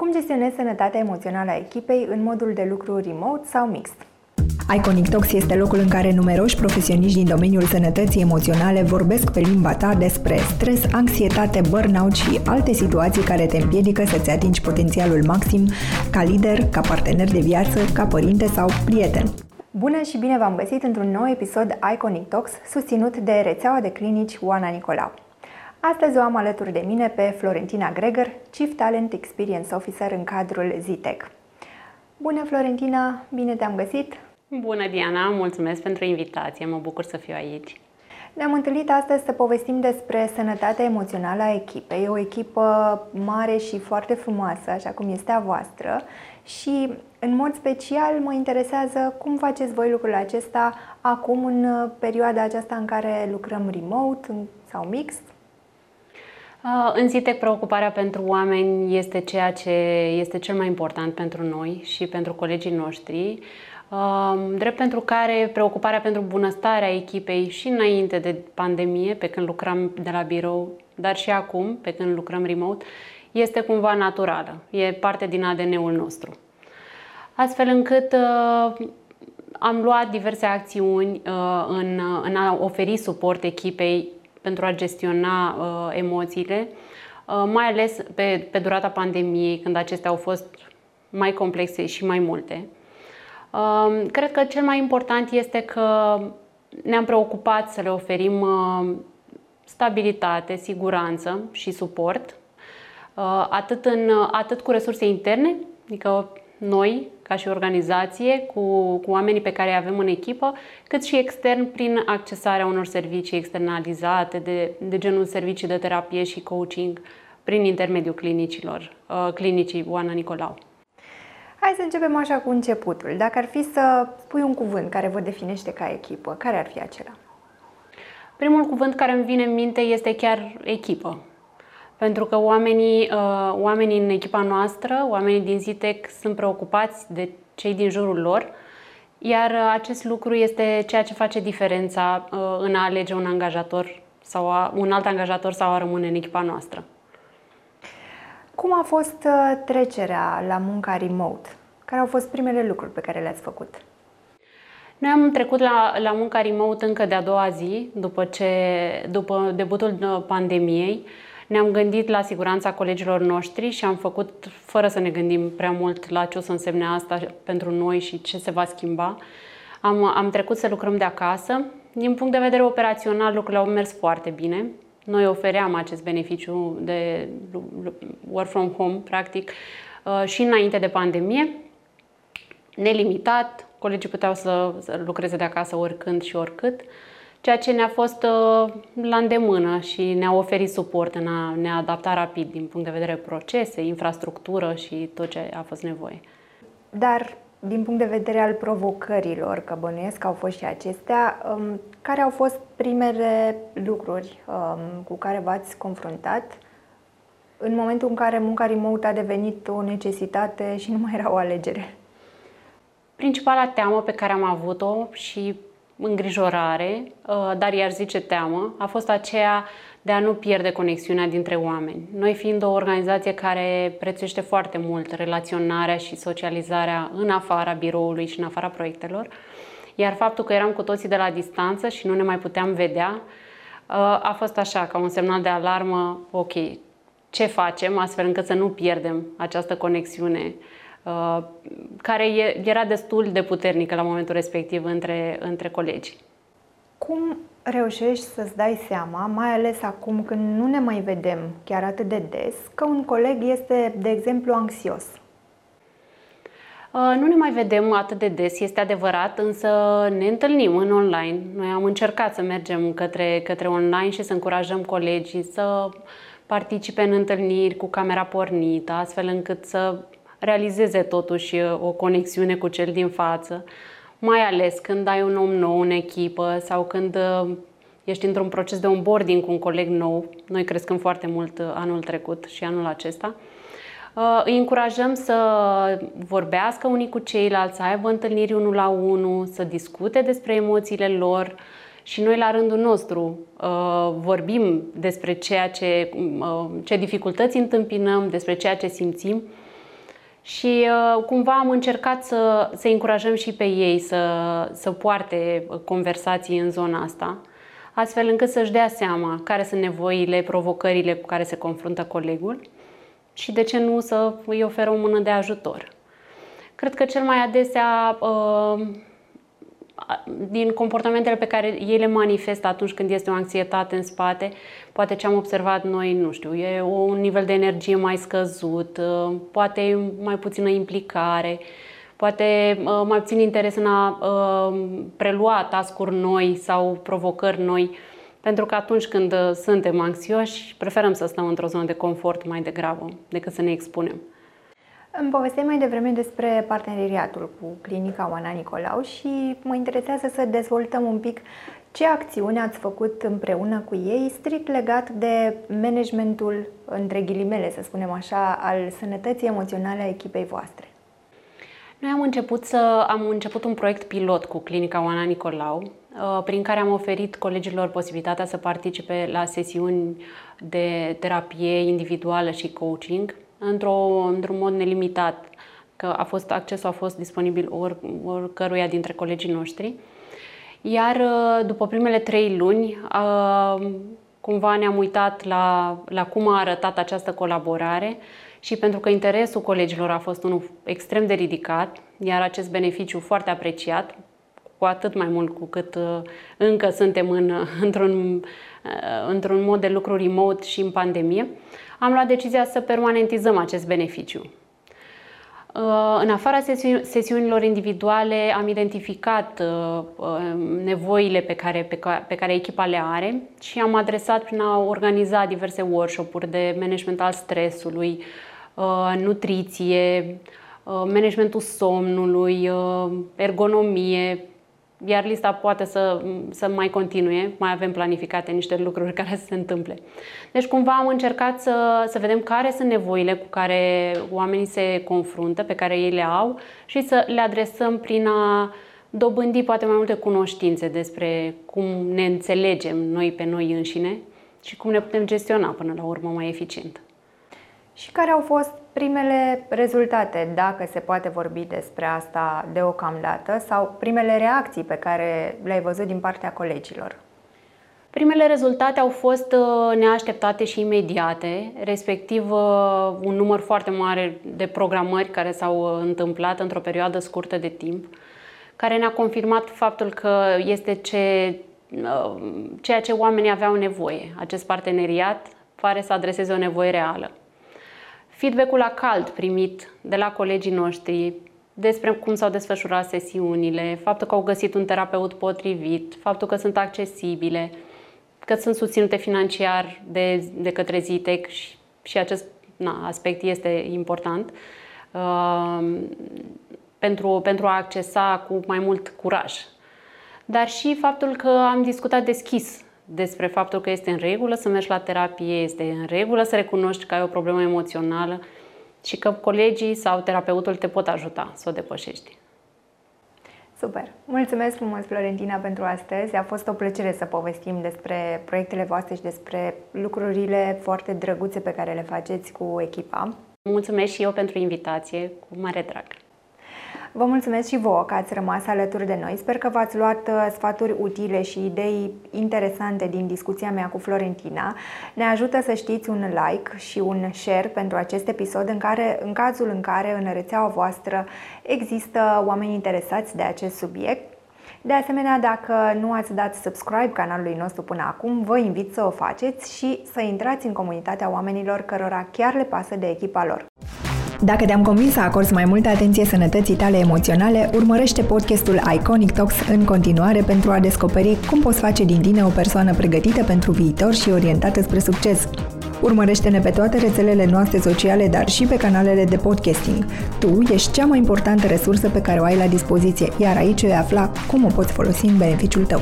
Cum gestionezi sănătatea emoțională a echipei în modul de lucru remote sau mixt? Iconic Talks este locul în care numeroși profesioniști din domeniul sănătății emoționale vorbesc pe limba ta despre stres, anxietate, burnout și alte situații care te împiedică să-ți atingi potențialul maxim ca lider, ca partener de viață, ca părinte sau prieten. Bună și bine v-am găsit într-un nou episod Iconic Talks susținut de rețeaua de clinici Oana Nicolau. Astăzi o am alături de mine pe Florentina Gregor, Chief Talent Experience Officer în cadrul Zitec. Bună Florentina, bine te-am găsit! Bună Diana, mulțumesc pentru invitație, mă bucur să fiu aici. Ne-am întâlnit astăzi să povestim despre sănătatea emoțională a echipei, o echipă mare și foarte frumoasă, așa cum este a voastră și în mod special mă interesează cum faceți voi lucrul acesta acum în perioada aceasta în care lucrăm remote sau mixt Uh, în Zitec, preocuparea pentru oameni este ceea ce este cel mai important pentru noi și pentru colegii noștri. Uh, drept pentru care preocuparea pentru bunăstarea echipei și înainte de pandemie, pe când lucram de la birou, dar și acum, pe când lucrăm remote, este cumva naturală. E parte din ADN-ul nostru. Astfel încât uh, am luat diverse acțiuni în, în a oferi suport echipei pentru a gestiona uh, emoțiile, uh, mai ales pe, pe durata pandemiei, când acestea au fost mai complexe și mai multe. Uh, cred că cel mai important este că ne-am preocupat să le oferim uh, stabilitate, siguranță și suport, uh, atât, în, atât cu resurse interne, adică noi, ca și organizație, cu, cu oamenii pe care îi avem în echipă, cât și extern prin accesarea unor servicii externalizate, de, de genul servicii de terapie și coaching prin intermediul clinicilor, uh, clinicii Oana Nicolau. Hai să începem așa cu începutul. Dacă ar fi să pui un cuvânt care vă definește ca echipă, care ar fi acela? Primul cuvânt care îmi vine în minte este chiar echipă. Pentru că oamenii, uh, oamenii în echipa noastră, oamenii din Zitec sunt preocupați de cei din jurul lor, iar uh, acest lucru este ceea ce face diferența uh, în a alege un angajator sau a, un alt angajator sau a rămâne în echipa noastră. Cum a fost trecerea la munca remote? Care au fost primele lucruri pe care le-ați făcut? Noi am trecut la, la munca remote încă de a doua zi, după, ce, după debutul pandemiei. Ne-am gândit la siguranța colegilor noștri și am făcut, fără să ne gândim prea mult la ce o să însemne asta pentru noi și ce se va schimba, am, am trecut să lucrăm de acasă. Din punct de vedere operațional, lucrurile au mers foarte bine. Noi ofeream acest beneficiu de work from home, practic, uh, și înainte de pandemie, nelimitat, colegii puteau să, să lucreze de acasă oricând și oricât ceea ce ne-a fost uh, la îndemână și ne-a oferit suport în a ne adapta rapid din punct de vedere procese, infrastructură și tot ce a fost nevoie. Dar din punct de vedere al provocărilor, că bănuiesc că au fost și acestea, um, care au fost primele lucruri um, cu care v-ați confruntat în momentul în care munca remote a devenit o necesitate și nu mai era o alegere? Principala teamă pe care am avut-o și îngrijorare, uh, dar iar zice teamă, a fost aceea de a nu pierde conexiunea dintre oameni. Noi fiind o organizație care prețuiește foarte mult relaționarea și socializarea în afara biroului și în afara proiectelor, iar faptul că eram cu toții de la distanță și nu ne mai puteam vedea, uh, a fost așa, ca un semnal de alarmă, ok, ce facem astfel încât să nu pierdem această conexiune Uh, care era destul de puternică la momentul respectiv între, între colegi. Cum reușești să-ți dai seama, mai ales acum când nu ne mai vedem chiar atât de des, că un coleg este, de exemplu, anxios? Uh, nu ne mai vedem atât de des, este adevărat, însă ne întâlnim în online. Noi am încercat să mergem către, către online și să încurajăm colegii să participe în întâlniri cu camera pornită, astfel încât să realizeze totuși uh, o conexiune cu cel din față, mai ales când ai un om nou în echipă sau când uh, ești într-un proces de onboarding cu un coleg nou. Noi crescând foarte mult uh, anul trecut și anul acesta. Îi încurajăm să vorbească unii cu ceilalți, să aibă întâlniri unul la unul, să discute despre emoțiile lor și noi la rândul nostru vorbim despre ceea ce, ce dificultăți întâmpinăm, despre ceea ce simțim și uh, cumva am încercat să, să încurajăm și pe ei să, să poarte conversații în zona asta, astfel încât să-și dea seama care sunt nevoile, provocările cu care se confruntă colegul și de ce nu să îi oferă o mână de ajutor. Cred că cel mai adesea uh, din comportamentele pe care ele manifestă atunci când este o anxietate în spate, poate ce am observat noi, nu știu, e un nivel de energie mai scăzut, uh, poate mai puțină implicare, poate uh, mai puțin interes în a uh, prelua tascuri noi sau provocări noi, pentru că atunci când suntem anxioși, preferăm să stăm într-o zonă de confort mai degrabă decât să ne expunem. Îmi povesteai mai devreme despre parteneriatul cu clinica Oana Nicolau și mă interesează să dezvoltăm un pic ce acțiuni ați făcut împreună cu ei, strict legat de managementul, între ghilimele, să spunem așa, al sănătății emoționale a echipei voastre. Noi am început, să, am început un proiect pilot cu clinica Oana Nicolau, uh, prin care am oferit colegilor posibilitatea să participe la sesiuni de terapie individuală și coaching într-o, într-un mod nelimitat, că a fost, accesul a fost disponibil or, oricăruia dintre colegii noștri. Iar uh, după primele trei luni, uh, cumva ne-am uitat la, la cum a arătat această colaborare și pentru că interesul colegilor a fost unul extrem de ridicat, iar acest beneficiu foarte apreciat, cu atât mai mult cu cât uh, încă suntem în, într-un, într-un mod de lucru remote și în pandemie, am luat decizia să permanentizăm acest beneficiu. Uh, în afara sesiunilor individuale am identificat uh, uh, nevoile pe care, pe, care, pe care echipa le are și am adresat prin a organiza diverse workshop-uri de management al stresului, nutriție, managementul somnului, ergonomie, iar lista poate să, să mai continue, mai avem planificate niște lucruri care să se întâmple. Deci cumva am încercat să, să vedem care sunt nevoile cu care oamenii se confruntă, pe care ei le au și să le adresăm prin a dobândi poate mai multe cunoștințe despre cum ne înțelegem noi pe noi înșine și cum ne putem gestiona până la urmă mai eficient. Și care au fost primele rezultate, dacă se poate vorbi despre asta deocamdată, sau primele reacții pe care le-ai văzut din partea colegilor? Primele rezultate au fost uh, neașteptate și imediate, respectiv uh, un număr foarte mare de programări care s-au uh, întâmplat într-o perioadă scurtă de timp, care ne-a confirmat faptul că este ce, ceea ce oamenii aveau nevoie. Acest parteneriat pare să adreseze o nevoie reală feedback-ul la cald primit de la colegii noștri despre cum s-au desfășurat sesiunile, faptul că au găsit un terapeut potrivit, faptul că sunt accesibile, că sunt susținute financiar de, de către Zitec și, și acest na, aspect este important uh, pentru, pentru a accesa cu mai mult curaj. Dar și faptul că am discutat deschis despre faptul că este în regulă să mergi la terapie, este în regulă să recunoști că ai o problemă emoțională și că colegii sau terapeutul te pot ajuta să o depășești. Super! Mulțumesc frumos, Florentina, pentru astăzi. A fost o plăcere să povestim despre proiectele voastre și despre lucrurile foarte drăguțe pe care le faceți cu echipa. Mulțumesc și eu pentru invitație, cu mare drag. Vă mulțumesc și vouă că ați rămas alături de noi. Sper că v-ați luat uh, sfaturi utile și idei interesante din discuția mea cu Florentina. Ne ajută să știți un like și un share pentru acest episod în, care, în cazul în care în rețeaua voastră există oameni interesați de acest subiect. De asemenea, dacă nu ați dat subscribe canalului nostru până acum, vă invit să o faceți și să intrați în comunitatea oamenilor cărora chiar le pasă de echipa lor. Dacă te-am convins să acorzi mai multă atenție sănătății tale emoționale, urmărește podcastul Iconic Talks în continuare pentru a descoperi cum poți face din tine o persoană pregătită pentru viitor și orientată spre succes. Urmărește-ne pe toate rețelele noastre sociale, dar și pe canalele de podcasting. Tu ești cea mai importantă resursă pe care o ai la dispoziție, iar aici vei afla cum o poți folosi în beneficiul tău.